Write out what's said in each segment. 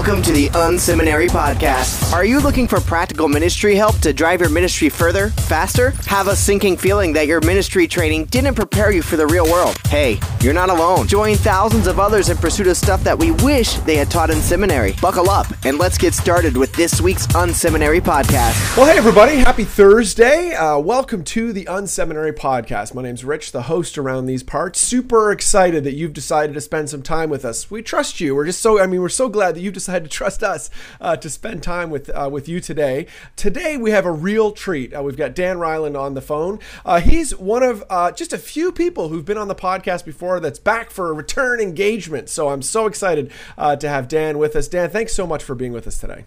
Welcome to the Unseminary Podcast. Are you looking for practical ministry help to drive your ministry further, faster? Have a sinking feeling that your ministry training didn't prepare you for the real world? Hey, you're not alone. Join thousands of others in pursuit of stuff that we wish they had taught in seminary. Buckle up and let's get started with this week's Unseminary Podcast. Well, hey, everybody. Happy Thursday. Uh, welcome to the Unseminary Podcast. My name's Rich, the host around these parts. Super excited that you've decided to spend some time with us. We trust you. We're just so, I mean, we're so glad that you've decided to trust us uh, to spend time with uh, with you today. Today we have a real treat. Uh, we've got Dan Reiland on the phone. Uh, he's one of uh, just a few people who've been on the podcast before that's back for a return engagement. So I'm so excited uh, to have Dan with us. Dan, thanks so much for being with us today.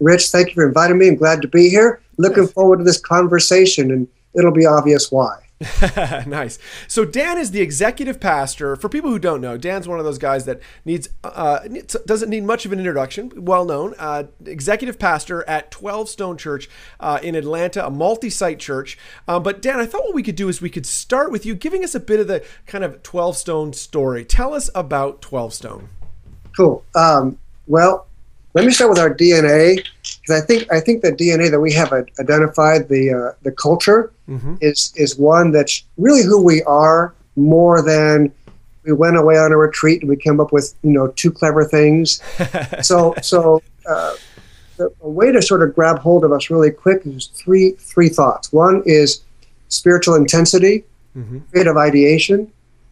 Rich, thank you for inviting me. I'm glad to be here. Looking yes. forward to this conversation, and it'll be obvious why. nice. So Dan is the executive pastor. For people who don't know, Dan's one of those guys that needs uh, doesn't need much of an introduction. Well known, uh, executive pastor at Twelve Stone Church uh, in Atlanta, a multi-site church. Um, but Dan, I thought what we could do is we could start with you giving us a bit of the kind of Twelve Stone story. Tell us about Twelve Stone. Cool. Um, well, let me start with our DNA because I think I think the DNA that we have identified the uh, the culture mm-hmm. is is one that's really who we are more than we went away on a retreat and we came up with you know two clever things. so so uh, the, a way to sort of grab hold of us really quick is three three thoughts. One is spiritual intensity, mm-hmm. creative ideation,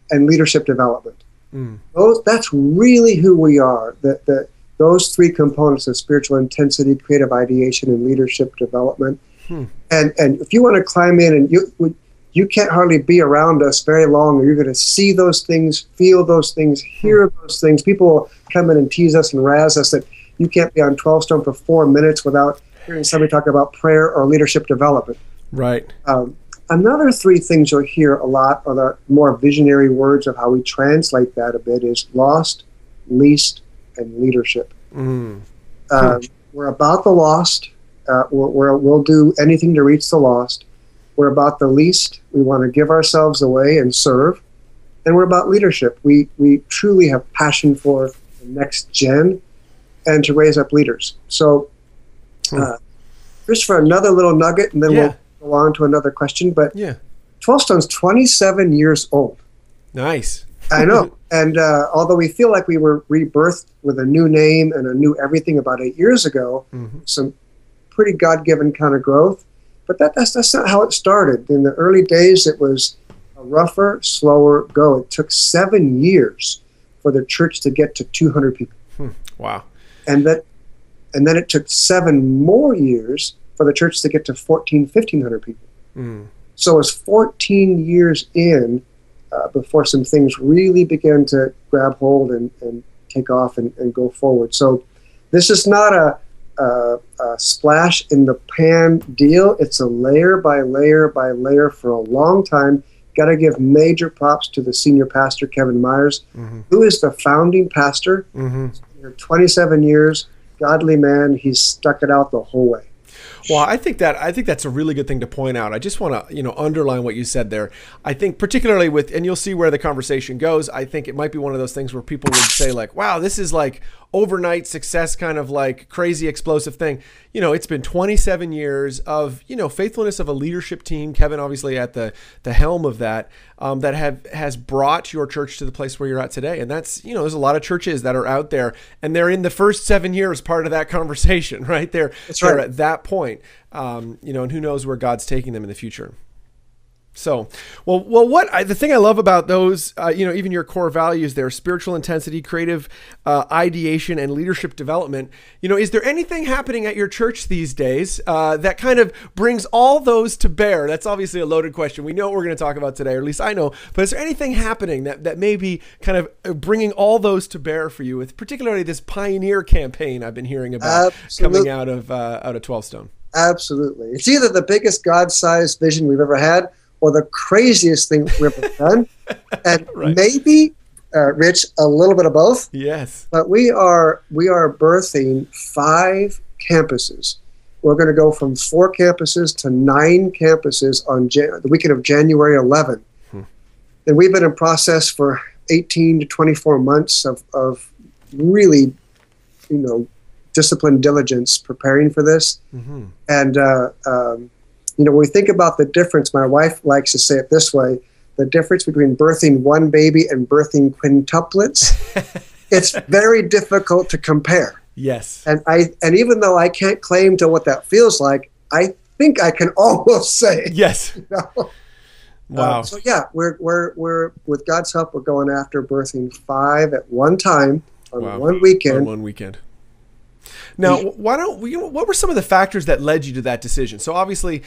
and leadership development. Mm. Those that's really who we are. The the those three components of spiritual intensity, creative ideation, and leadership development. Hmm. And and if you want to climb in and you you can't hardly be around us very long, or you're going to see those things, feel those things, hear hmm. those things. People will come in and tease us and razz us that you can't be on 12 stone for four minutes without hearing somebody talk about prayer or leadership development. Right. Um, another three things you'll hear a lot are the more visionary words of how we translate that a bit is lost, least, and leadership. Mm. Uh, we're about the lost. Uh, we will do anything to reach the lost. We're about the least. We want to give ourselves away and serve. And we're about leadership. We, we truly have passion for the next gen and to raise up leaders. So, hmm. uh, just for another little nugget, and then yeah. we'll go on to another question. But yeah, 12 Stone's 27 years old. Nice. I know. And uh, although we feel like we were rebirthed with a new name and a new everything about eight years ago, mm-hmm. some pretty God given kind of growth. But that, that's, that's not how it started. In the early days, it was a rougher, slower go. It took seven years for the church to get to 200 people. Hmm. Wow. And, that, and then it took seven more years for the church to get to 14, 1500 people. Mm. So it's 14 years in uh, before some things really begin to grab hold and, and take off and, and go forward. So this is not a, a, a, splash in the pan deal. It's a layer by layer by layer for a long time. Got to give major props to the senior pastor, Kevin Myers, mm-hmm. who is the founding pastor. Mm-hmm. 27 years, godly man. He's stuck it out the whole way. Well, I think that I think that's a really good thing to point out. I just want to you know underline what you said there. I think particularly with and you'll see where the conversation goes. I think it might be one of those things where people would say like, "Wow, this is like overnight success kind of like crazy explosive thing. You know, it's been 27 years of, you know, faithfulness of a leadership team, Kevin obviously at the the helm of that, um, that have has brought your church to the place where you're at today. And that's, you know, there's a lot of churches that are out there and they're in the first seven years part of that conversation, right? They're, that's they're at that point. Um, you know, and who knows where God's taking them in the future. So, well, well, what I, the thing I love about those, uh, you know, even your core values there, spiritual intensity, creative uh, ideation, and leadership development. You know, is there anything happening at your church these days uh, that kind of brings all those to bear? That's obviously a loaded question. We know what we're going to talk about today, or at least I know. But is there anything happening that that may be kind of uh, bringing all those to bear for you, with particularly this pioneer campaign I've been hearing about Absolutely. coming out of uh, out of Twelve Stone? Absolutely, it's either the biggest God-sized vision we've ever had or the craziest thing we've ever done. and right. maybe, uh, Rich, a little bit of both. Yes. But we are we are birthing five campuses. We're going to go from four campuses to nine campuses on Jan- the weekend of January 11. Hmm. And we've been in process for 18 to 24 months of, of really you know, disciplined diligence preparing for this. Mm-hmm. And, uh, um, you know, when we think about the difference, my wife likes to say it this way the difference between birthing one baby and birthing quintuplets, it's very difficult to compare. Yes. And I and even though I can't claim to what that feels like, I think I can almost say. Yes. You know? Wow. Uh, so yeah, we're we're we're with God's help, we're going after birthing five at one time on Wow. one weekend. on one weekend. Now, why don't we? What were some of the factors that led you to that decision? So, obviously,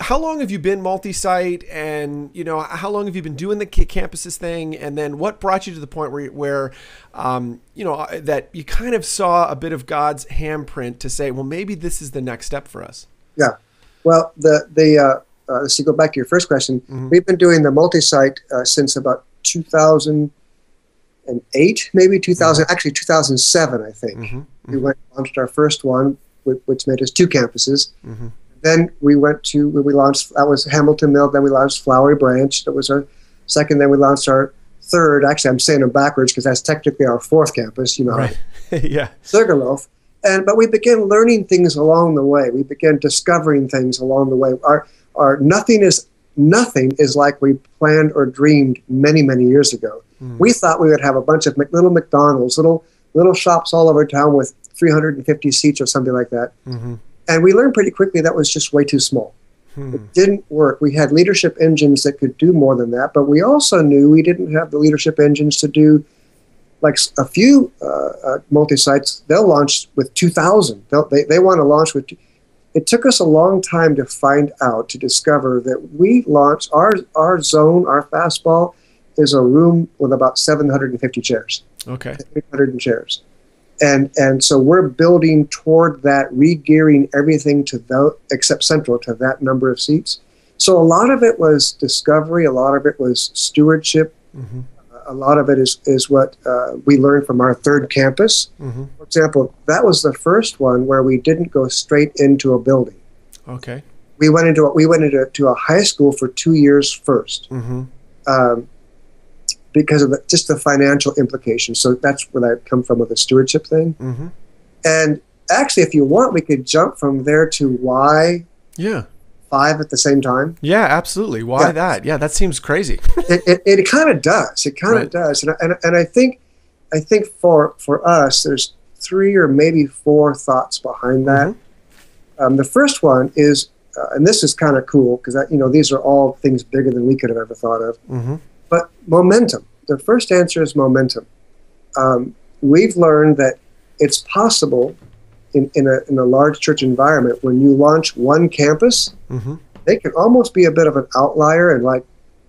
how long have you been multi-site, and you know, how long have you been doing the campuses thing? And then, what brought you to the point where, where, um, you know, uh, that you kind of saw a bit of God's handprint to say, well, maybe this is the next step for us. Yeah. Well, the the uh, uh, let's see. Go back to your first question. Mhm. We've been doing the multi-site uh, since about 2008, maybe 2000. Actually, 2007, I think. Mhm, We went launched our first one, which, made us two campuses. Mhm. Then we went to we launched that was Hamilton Mill. Then we launched Flowery Branch. That was our second. Then we launched our third. Actually, I'm saying them backwards because that's technically our fourth campus. You know, Right. yeah. Sugarloaf. And but we began learning things along the way. We began discovering things along the way. Our our nothing is nothing is like we planned or dreamed many many years ago. Mm. We thought we would have a bunch of little McDonald's, little little shops all over town with 350 seats or something like that. Mhm. And we learned pretty quickly that was just way too small. Hmm. It didn't work. We had leadership engines that could do more than that, but we also knew we didn't have the leadership engines to do like a few uh, uh, multi-sites. They'll launch with 2,000. They'll, they they want to launch with. It took us a long time to find out to discover that we launched our our zone, our fastball, is a room with about 750 chairs. Okay. 800 chairs. And and so we're building toward that, re-gearing everything to the except central to that number of seats. So a lot of it was discovery, a lot of it was stewardship, Mhm. A lot of it is is what uh, we learned from our third campus. Mhm. For example, that was the first one where we didn't go straight into a building. Okay. We went into a, we went into to a high school for two years first Mm-hmm. um, because of the, just the financial implications. So that's where I come from with the stewardship thing. Mm-hmm. And actually, if you want, we could jump from there to why Yeah. Five at the same time. Yeah. Absolutely. Why Yeah. that? Yeah. That seems crazy. It, it, it kind of does. It kind of Right. does. And, and, and I think I think for for us, there's three or maybe four thoughts behind that. Mm-hmm. Um, the first one is, uh, and this is kind of cool because you know these are all things bigger than we could have ever thought of. mm-hmm. But momentum. The first answer is momentum. Um, we've learned that it's possible in, in, a, in a large church environment when you launch one campus, Mm-hmm. they can almost be a bit of an outlier and like,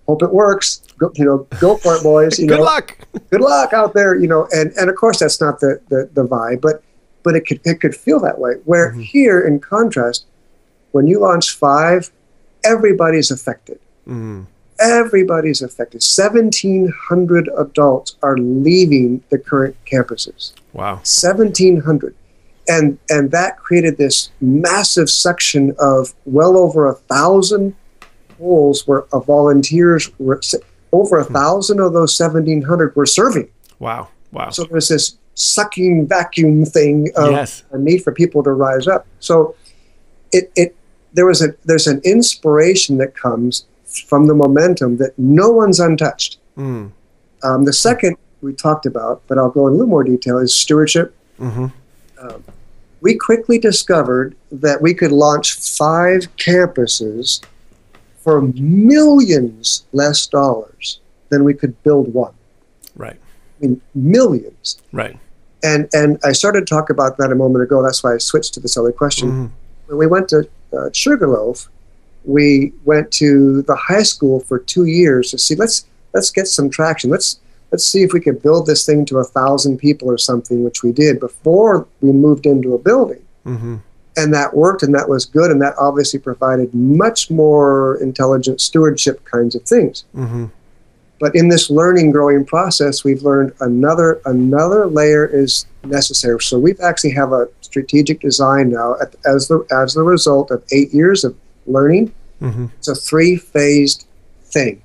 hope it works. Go, you know, go for it, boys. You Good know, luck. good luck out there. You know, and, and of course that's not the, the, the vibe, but but it could it could feel that way. Where Mhm. here, in contrast, when you launch five, everybody's affected Mm. everybody's affected. 1,700 adults are leaving the current campuses. Wow. 1,700. And, and that created this massive section of well over a thousand holes where uh, volunteers were over a thousand of those 1,700 were serving. Wow. Wow. So there's this sucking vacuum thing of yes. a need for people to rise up. So it, it there was a there's an inspiration that comes from the momentum that no one's untouched. Mm. Um, the second we talked about, but I'll go in a little more detail, is stewardship. Mm-hmm. We quickly discovered that we could launch five campuses for millions less dollars than we could build one. Right. I mean, millions. Right. And and I started to talk about that a moment ago. That's why I switched to this other question. Mhm. when we went to uh, Sugarloaf, we went to the high school for two years to see let's let's get some traction. Let's let's see if we could build this thing to a thousand people or something, which we did before we moved into a building, Mm-hmm. and that worked, and that was good, and that obviously provided much more intelligent stewardship kinds of things. Mm-hmm. But in this learning, growing process, we've learned another another layer is necessary. So we've actually have a strategic design now at, as the as the result of eight years of learning. Mm-hmm. It's a three phased thing.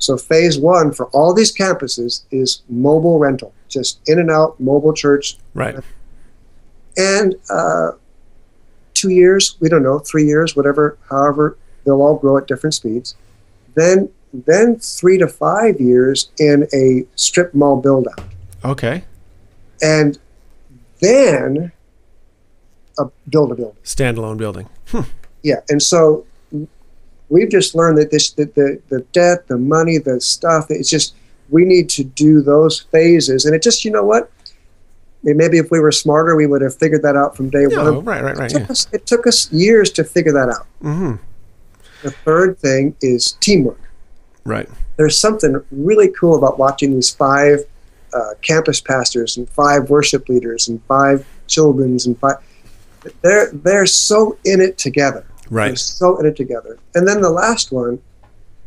So phase one for all these campuses is mobile rental, just in and out mobile church. Right. and uh, two years, we don't know, three years, whatever, however, they'll all grow at different speeds. Then, then three to five years in a strip mall build out. Okay. And then a build a building. Standalone building. Yeah. And so we've just learned that this, the, the, the debt, the money, the stuff, it's just, we need to do those phases. And it just, you know what? Maybe if we were smarter, we would have figured that out from day No, one. right, right, right. It took, Yeah. us, it took us years to figure that out. hmm The third thing is teamwork. Right. There's something really cool about watching these five uh, campus pastors and five worship leaders and five children's and five. They're they're so in it together. They're Right. so in it together. And then the last one,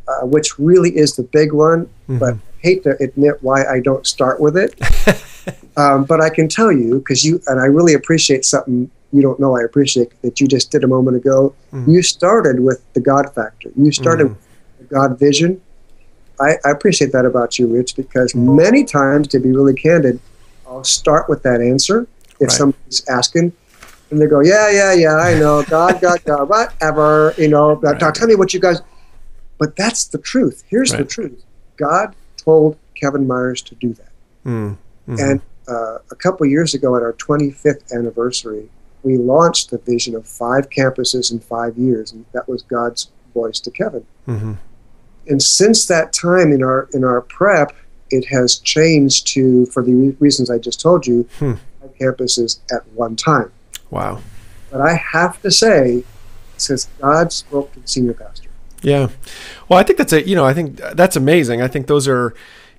uh, which really is the big one, Mm-hmm. but I hate to admit why I don't start with it. um, but I can tell you because you and I really appreciate something you don't know I appreciate that you just did a moment ago. Mhm. You started with the God factor. You started Mhm. with the God vision. I, I appreciate that about you, Rich, because many times, to be really candid, I'll start with that answer if Right. somebody's asking, and they go, "Yeah, yeah, yeah, I know, God, God, God, whatever, you know." Right. Now, tell me what you guys. But that's the truth. Here's the truth. God told Kevin Myers to do that. Mm. Mhm. And uh, a couple years ago, at our 25th anniversary, we launched the vision of five campuses in five years, and that was God's voice to Kevin. Mhm. And since that time, in our in our prep, it has changed to, for the reasons I just told you, Hmm. five campuses at one time. Wow. But I have to say, since God spoke to the senior pastor, Yeah. Well, I think that's a you know I think that's amazing. I think those are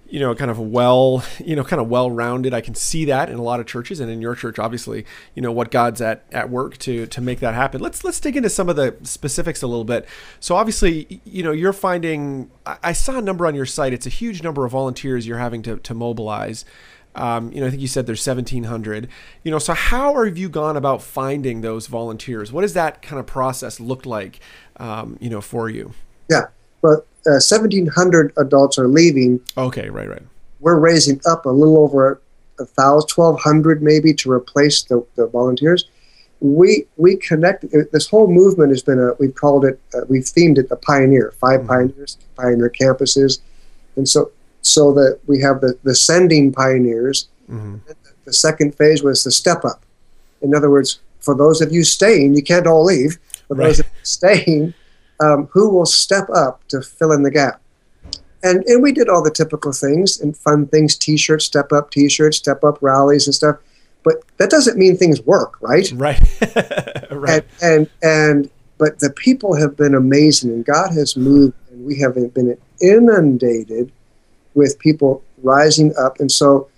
you know kind of well you know kind of well rounded. I can see that in a lot of churches and in your church, obviously. You know what God's at at work to to make that happen. Let's let's dig into some of the specifics a little bit. So obviously, you know you're finding. I I saw a number on your site. It's a huge number of volunteers you're having to to mobilize. Um, you know, I think you said there's 1,700. You know, so how have you gone about finding those volunteers? What does that kind of process look like? Um, you know, for you. yeah, but uh, 1,700 adults are leaving. Okay, right, right. We're raising up a little over a thousand, 1,200 maybe to replace the, the volunteers. We we connect. uh, This whole movement has been a. We've called it. Uh, we've themed it the pioneer. 5 Mhm. pioneers, pioneer campuses, and so so that we have the the sending pioneers. hmm The second phase was the step up. In other words, for those of you staying, you can't all leave. For Right. those of you staying, um, who will step up to fill in the gap? And and we did all the typical things and fun things: t-shirts, step up t-shirts, step up rallies and stuff. But that doesn't mean things work, right? Right, right. And and and but the people have been amazing, and God has moved, and we have been inundated with people rising up, and so.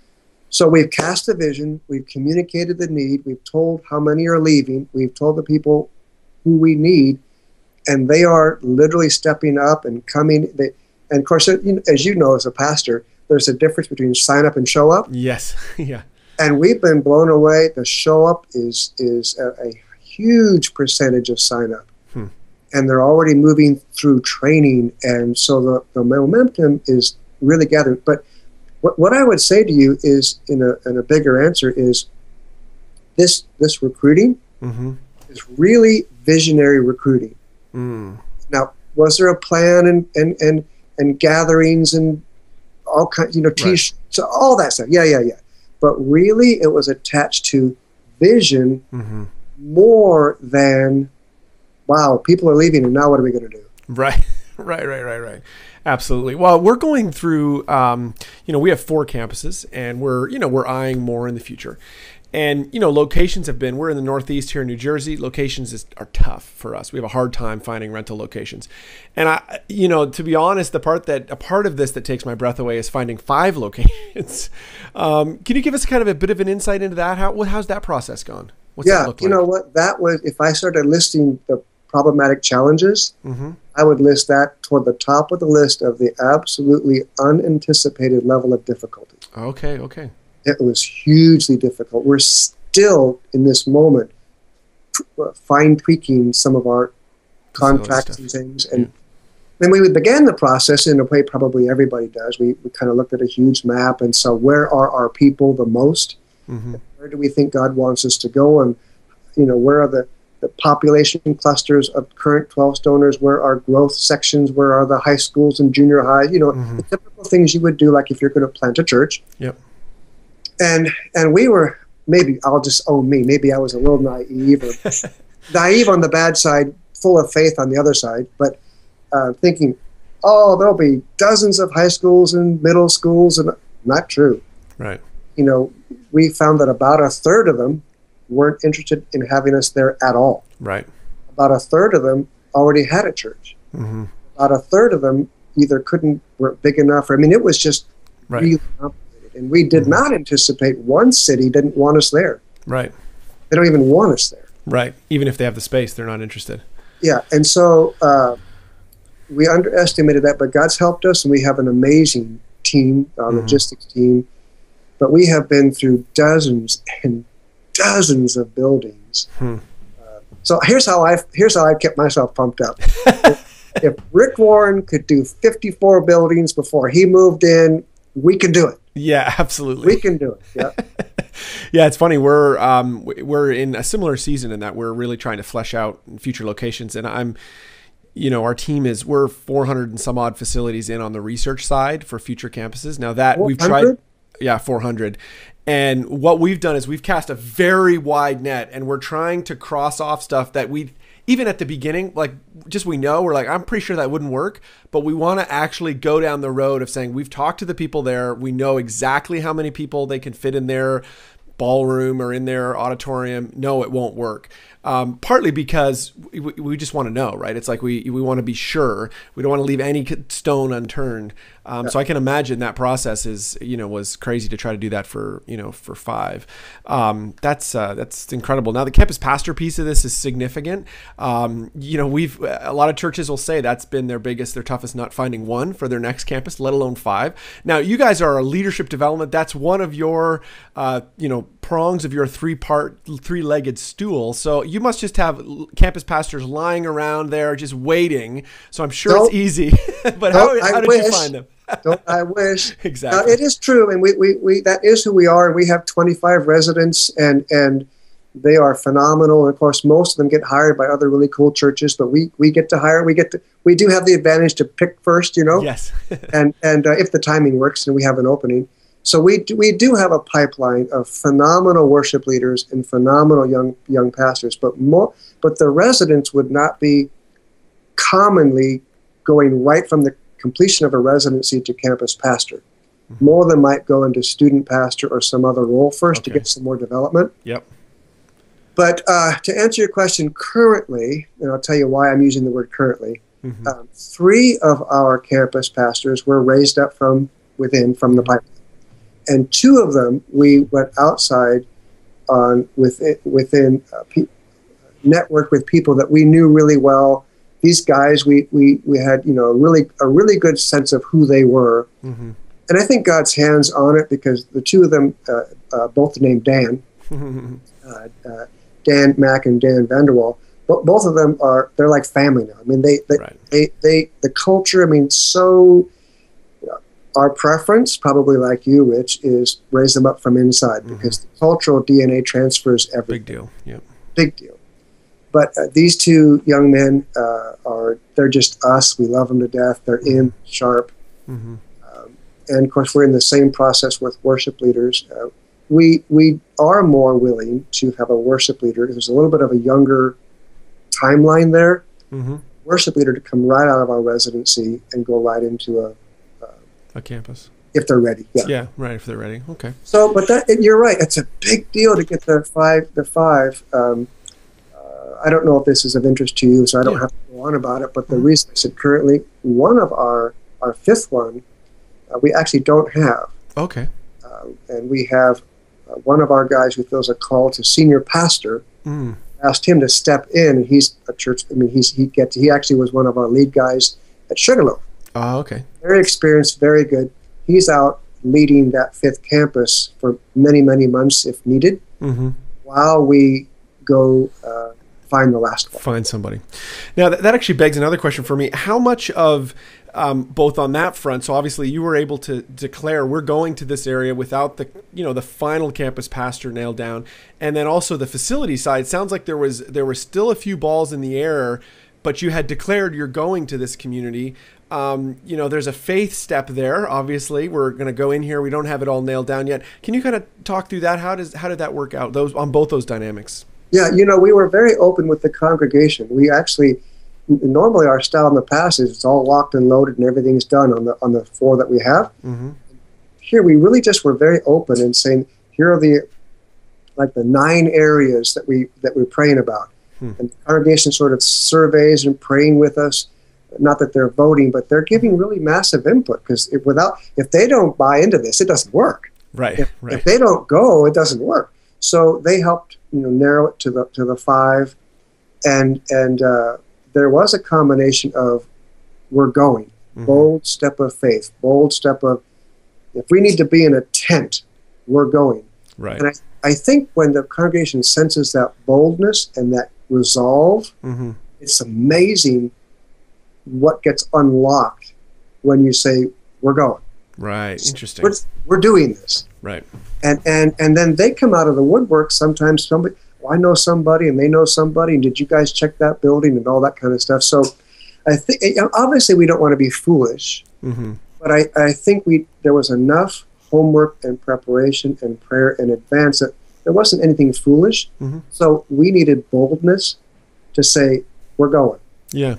So we've cast a vision, we've communicated the need, we've told how many are leaving, we've told the people who we need, and they are literally stepping up and coming. They, and of course, as you know, as a pastor, there's a difference between sign up and show up yes, yeah. and we've been blown away. The show up is is a, a huge percentage of sign up, Hmm. and they're already moving through training, and so the, the momentum is really gathering. But what, what I would say to you is, in a in a bigger answer, is this this recruiting hmm is really visionary recruiting. Mm. Now, was there a plan and and and, and gatherings and all kinds, you know, t-shirts, all that stuff? Yeah, yeah, yeah. But really, it was attached to vision hmm more than, wow, people are leaving, and now what are we going to do? Right, right, right, right, right. Absolutely. Well, we're going through. Um, you know, we have four campuses, and we're you know we're eyeing more in the future. And you know, locations have been. We're in the Northeast here in New Jersey. Locations is, are tough for us. We have a hard time finding rental locations. And I, you know, to be honest, the part that a part of this that takes my breath away is finding five locations. Um, can you give us kind of a bit of an insight into that? How well, how's that process gone? What's yeah, you like? know what? That was if I started listing the problematic challenges, hmm I would list that toward the top of the list of the absolutely unanticipated level of difficulty. Okay. Okay. it was hugely difficult. We're still in this moment fine tweaking some of our contracts and things. And then we began the process in a way probably everybody does. We, we kind of looked at a huge map and saw where are our people the most. Mm-hmm. Where do we think God wants us to go? And you know, where are the the population clusters of current 12 stoners, where are growth sections, where are the high schools and junior high, you know, Mhm. the typical things you would do like if you're going to plant a church. Yep. And and we were maybe I'll just own me, maybe I was a little naive or naive on the bad side, full of faith on the other side, but uh, thinking, oh, there'll be dozens of high schools and middle schools, and not true. Right. You know, we found that about a third of them weren't interested in having us there at all. Right. About a third of them already had a church. Mm-hmm. About a third of them either couldn't, weren't big enough. Or, I mean, it was just Right. really complicated. And we did Mhm. not anticipate one city didn't want us there. Right. They don't even want us there. Right. Even if they have the space, they're not interested. Yeah, and so uh, we underestimated that, but God's helped us, and we have an amazing team, our Mhm. logistics team. But we have been through dozens and dozens of buildings. Hmm. Uh, so here's how I here's how I kept myself pumped up. if, if Rick Warren could do 54 buildings before he moved in, we can do it. Yeah, absolutely. We can do it. Yeah. yeah, it's funny. We're um, we're in a similar season in that we're really trying to flesh out future locations, and I'm, you know, our team is we're 400 and some odd facilities in on the research side for future campuses. Now that we've tried, yeah, 400. And what we've done is we've cast a very wide net, and we're trying to cross off stuff that we even at the beginning, like just we know we're like I'm pretty sure that wouldn't work, but we want to actually go down the road of saying we've talked to the people there, we know exactly how many people they can fit in their ballroom or in their auditorium. No, it won't work. Um, partly because we, we just want to know, right? It's like we we want to be sure. We don't want to leave any stone unturned. Um, So I can imagine that process is you know was crazy to try to do that for you know for five. Um, that's uh, that's incredible. Now the campus pastor piece of this is significant. Um, you know we've a lot of churches will say that's been their biggest, their toughest nut finding one for their next campus, let alone five. Now you guys are a leadership development. That's one of your uh, you know prongs of your three part three legged stool. So you must just have campus pastors lying around there just waiting. So I'm sure it's easy. but how, how did you find them? Don't I wish? Exactly. Uh, it is true, and we, we, we that is who we are. We have 25 residents, and and they are phenomenal. And of course, most of them get hired by other really cool churches, but we we get to hire. We get to we do have the advantage to pick first, you know, Yes. and and uh, if the timing works and we have an opening. So we do, we do have a pipeline of phenomenal worship leaders and phenomenal young young pastors, but more but the residents would not be commonly going right from the completion of a residency to campus pastor. More than might go into student pastor or some other role first to get some more development. yep. But uh, to answer your question, currently, and I'll tell you why I'm using the word currently, Mhm. um, three of our campus pastors were raised up from within, from the pipeline, and two of them we went outside on within within uh, pe- network with people that we knew really well. These guys, we we we had you know a really a really good sense of who they were, Mhm. and I think God's hands on it because the two of them, uh, uh, both named Dan, uh, uh, Dan Mack and Dan Vanderwall. But both of them are they're like family now. I mean, they they, Right. they, they the culture. I mean, so uh, our preference, probably like you, Rich, is raise them up from inside because the cultural DNA transfers everything. Big deal. Yep. Big deal. But uh, these two young men uh, are they're just us. We love them to death. They're in sharp hmm and of course we're in the same process with worship leaders. Uh, we we are more willing to have a worship leader. There's a little bit of a younger timeline there. hmm Worship leader to come right out of our residency and go right into a A campus. if they're ready. Yeah. Yeah. Right. If they're ready. Okay. So, but that and you're right. It's a big deal to get the five. The five. Um, uh, I don't know if this is of interest to you, so I don't Yeah. have to go on about it. But the Mhm. reason I said currently, one of our our fifth one, uh, we actually don't have. Okay. uh, and we have uh, one of our guys who feels a call to senior pastor Mm. asked him to step in and he's a church i mean he's he gets he actually was one of our lead guys at sugarloaf Oh, okay. very experienced very good he's out leading that fifth campus for many many months if needed hmm while we go find the last one Find somebody. Now that, actually begs another question for me. How much of um, both on that front. So obviously, you were able to declare we're going to this area without the you know the final campus pastor nailed down, and then also the facility side. Sounds like there was there were still a few balls in the air, but you had declared you're going to this community. Um, you know, there's a faith step there. Obviously, we're going to go in here. We don't have it all nailed down yet. Can you kind of talk through that? How does how did that work out? Those on both those dynamics. Yeah, you know, we were very open with the congregation. We actually normally our style in the past is it's all locked and loaded and everything's done on the on the floor that we have. Mm-hmm. Here we really just were very open and saying here are the like the nine areas that we that we're praying about, Hmm. and the congregation sort of surveys and praying with us. Not that they're voting, but they're giving really massive input because if, without if they don't buy into this, it doesn't work. Right. If, right. if they don't go, it doesn't work. So they helped, you know, narrow it to the to the five, and and uh, there was a combination of we're going, Mhm. bold step of faith, bold step of if we need to be in a tent, we're going. Right. And I, I think when the congregation senses that boldness and that resolve, Mm-hmm. it's amazing what gets unlocked when you say we're going. Right. Interesting. We're, we're doing this. Right. and and and then they come out of the woodwork sometimes somebody well, i know somebody and they know somebody and did you guys check that building and all that kind of stuff so i think obviously we don't want to be foolish Mm-hmm. but i i think we there was enough homework and preparation and prayer in advance that there wasn't anything foolish Mhm. so we needed boldness to say we're going Yeah.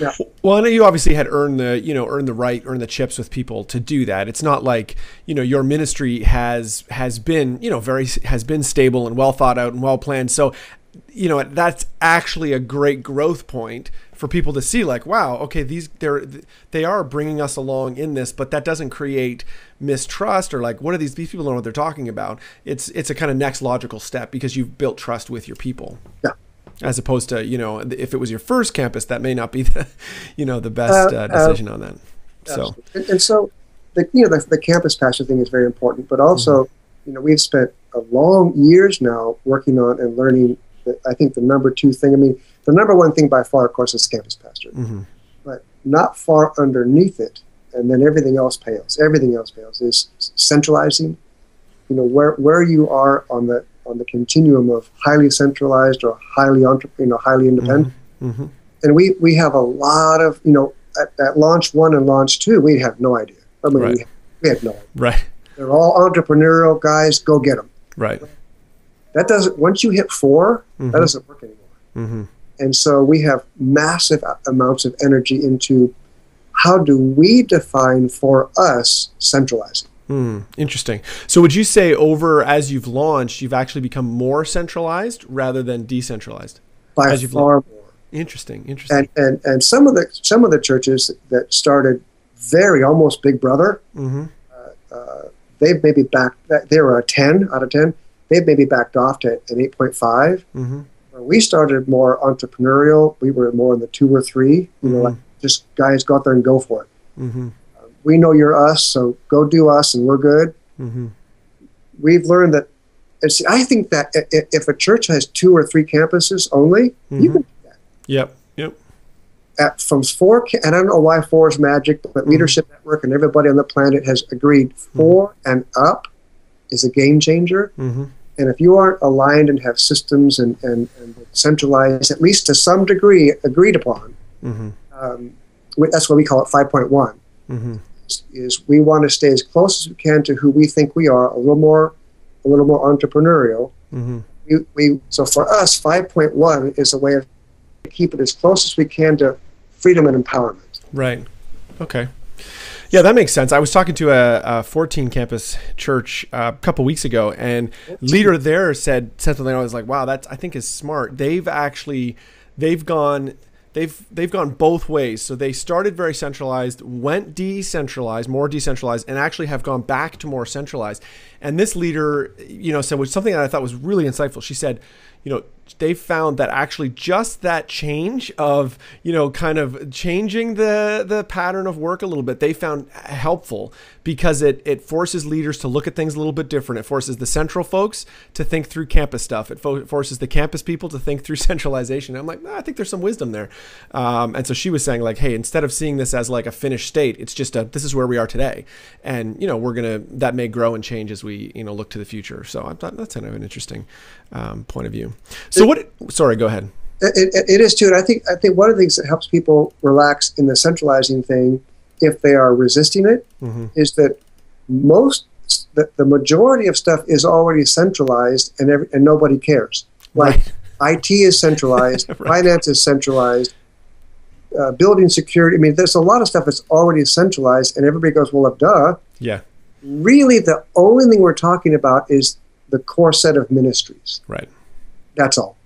Yeah. Well, I know you obviously had earned the, you know, earned the right, earned the chips with people to do that. It's not like, you know, your ministry has has been, you know, very has been stable and well thought out and well planned. So, you know, that's actually a great growth point for people to see like, wow, okay, these they're they are bringing us along in this, but that doesn't create mistrust or like what are these these people don't know what they're talking about. It's it's a kind of next logical step because you've built trust with your people Yeah. As opposed to you know if it was your first campus that may not be the you know the best Uh, uh, uh, decision on that. so. And, and so the you know the, the campus pastor thing is very important but also Mm-hmm. you know we've spent a long years now working on and learning the, i think the number two thing i mean the number one thing by far of course is campus pastor mhm. but not far underneath it and then everything else pales everything else pales is centralizing. You know where where you are on the on the continuum of highly centralized or highly entre- you know highly independent. Mhm. and we we have a lot of you know at, at launch one and launch two we have no idea. I mean Right. we, we had no idea. Right. They're all entrepreneurial guys go get them right. That doesn't once you hit 4 Mhm. that doesn't work anymore. Hmm and so we have massive amounts of energy into how do we define for us centralizing Hmm. Interesting. So, would you say over as you've launched, you've actually become more centralized rather than decentralized? by As you've far more Interesting. Interesting. and, and and some of the some of the churches that started very almost big brother hmm uh, they've maybe backed they were a 10 out of 10 they've maybe backed off to an 8.5 hmm When we started more entrepreneurial we were more in the two or three you know Mhm. like just guys go out there and go for it hmm we know you're us so go do us and we're good hmm we've learned that see, i think that if a church has two or three campuses only you Mhm. can Yep. Yep. at from four and i don't know why four is magic but Mhm. leadership network and everybody on the planet has agreed Mm-hmm. 4 and up is a game changer hmm And if you aren't aligned and have systems and, and, and centralized, at least to some degree, agreed upon, um, that's why we call it 5.1, hmm is, is we want to stay as close as we can to who we think we are, a little more, a little more entrepreneurial. hmm We, we, so for us, 5.1 is a way of keeping it as close as we can to freedom and empowerment. Right. Okay. Yeah, that makes sense. I was talking to a, a 14 campus church uh, a couple weeks ago, and leader there said said something. I was like, "Wow, that's I think is smart." They've actually they've gone they've they've gone both ways. So they started very centralized, went decentralized, more decentralized, and actually have gone back to more centralized. And this leader, you know, said was something that I thought was really insightful. She said, you know, they found that actually just that change of you know kind of changing the the pattern of work a little bit they found helpful because it it forces leaders to look at things a little bit different. It forces the central folks to think through campus stuff. It fo- forces the campus people to think through centralization. I'm like i think there's some wisdom there. Um, and so she was saying like hey instead of seeing this as like a finished state it's just a this is where we are today. And you know we're gonna that may grow and change as we you know look to the future. So i thought that's kind of an interesting um, point of view so what? Sorry, go ahead. It, it, it is too, and I think I think one of the things that helps people relax in the centralizing thing, if they are resisting it, mm-hmm. is that most the, the majority of stuff is already centralized and every, and nobody cares. Like right. IT is centralized, right. finance is centralized, uh, building security. I mean, there's a lot of stuff that's already centralized, and everybody goes, "Well, duh." Yeah. Really, the only thing we're talking about is the core set of ministries. Right. That's all.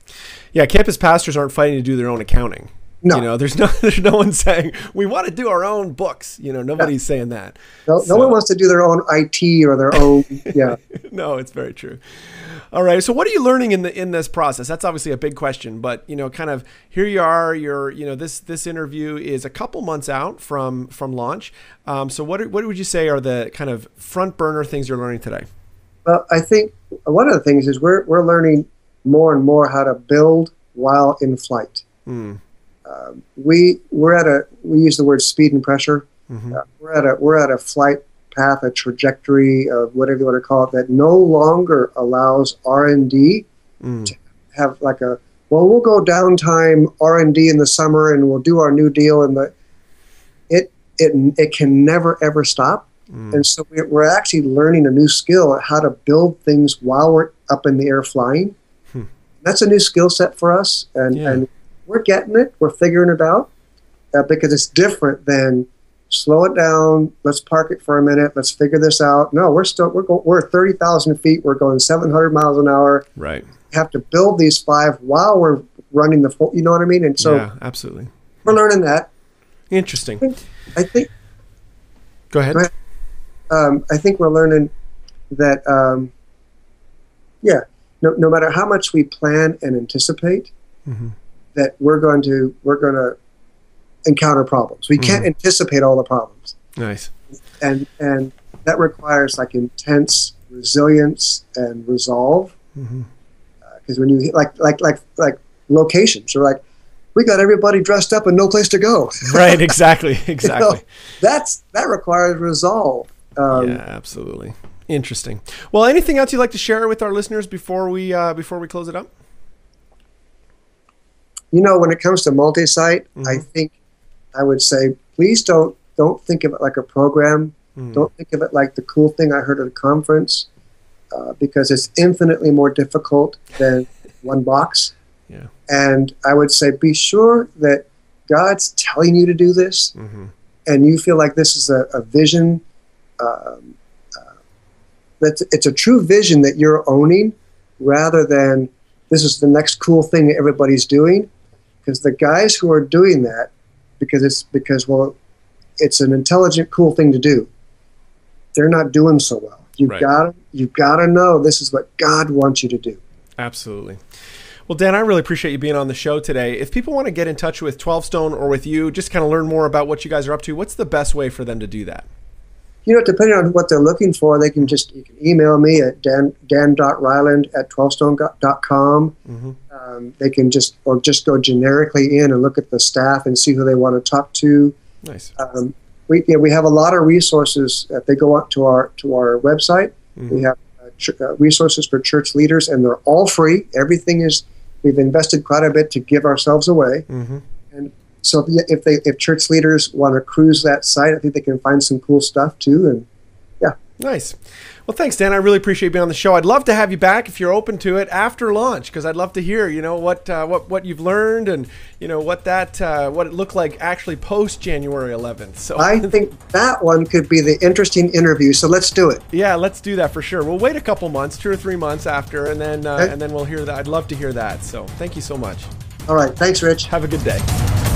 Yeah, campus pastors aren't fighting to do their own accounting. No. You know, there's no there's no one saying we want to do our own books. You know, nobody's yeah. saying that. No, so. no one wants to do their own IT or their own. Yeah. no, it's very true. All right. So, what are you learning in the in this process? That's obviously a big question, but you know, kind of here you are. You're you know this this interview is a couple months out from from launch. Um, so, what what would you say are the kind of front burner things you're learning today? Well, I think one of the things is we're we're learning more and more how to build while in flight. Mm. Uh, we we're at a we use the word speed and pressure. Mm-hmm. Uh, we're at a we're at a flight path, a trajectory of whatever you want to call it, that no longer allows R and D mm. to have like a well, we'll go downtime R and D in the summer, and we'll do our new deal. And the it it it can never ever stop. Mm. And so we're actually learning a new skill how to build things while we're up in the air flying that's a new skill set for us, and, yeah. and we're getting it. We're figuring it out uh, because it's different than slow it down. Let's park it for a minute. Let's figure this out. No, we're still we're go, we're thirty thousand feet. We're going seven hundred miles an hour. Right. We have to build these five while we're running the full. You know what I mean? And so yeah, absolutely. We're learning that. Interesting. I think. I think go ahead. Go ahead. Um, I think we're learning that. Um, yeah, no, no matter how much we plan and anticipate, mm-hmm. that we're going to we're going to encounter problems. We mm-hmm. can't anticipate all the problems. Nice. And and that requires like intense resilience and resolve. Because mm-hmm. uh, when you like like like like locations, you're like, we got everybody dressed up and no place to go. right. Exactly. Exactly. you know, that's that requires resolve. Um, yeah. Absolutely. Interesting. Well, anything else you'd like to share with our listeners before we uh, before we close it up? You know, when it comes to multi-site, mm-hmm. I think I would say please don't don't think of it like a program. Mm-hmm. Don't think of it like the cool thing I heard at a conference, uh, because it's infinitely more difficult than one box. Yeah. And I would say be sure that God's telling you to do this, mm-hmm. and you feel like this is a, a vision. Um, that it's a true vision that you're owning rather than this is the next cool thing that everybody's doing because the guys who are doing that because it's because well it's an intelligent cool thing to do they're not doing so well you've right. got you've got to know this is what god wants you to do absolutely well, Dan, I really appreciate you being on the show today. If people want to get in touch with 12 Stone or with you, just kind of learn more about what you guys are up to, what's the best way for them to do that? You know, depending on what they're looking for, they can just you can email me at dan dan.reiland at 12stone.com. Mm-hmm. Um, they can just or just go generically in and look at the staff and see who they want to talk to. Nice. Um, we you know, we have a lot of resources. If they go up to our to our website, mm-hmm. we have uh, ch- uh, resources for church leaders, and they're all free. Everything is we've invested quite a bit to give ourselves away. Mm-hmm. So if they if church leaders want to cruise that site, I think they can find some cool stuff too. And yeah, nice. Well, thanks, Dan. I really appreciate being on the show. I'd love to have you back if you're open to it after launch, because I'd love to hear, you know, what uh, what what you've learned and you know what that uh, what it looked like actually post January 11th. So I think that one could be the interesting interview. So let's do it. Yeah, let's do that for sure. We'll wait a couple months, two or three months after, and then uh, okay. and then we'll hear that. I'd love to hear that. So thank you so much. All right. Thanks, Rich. Have a good day.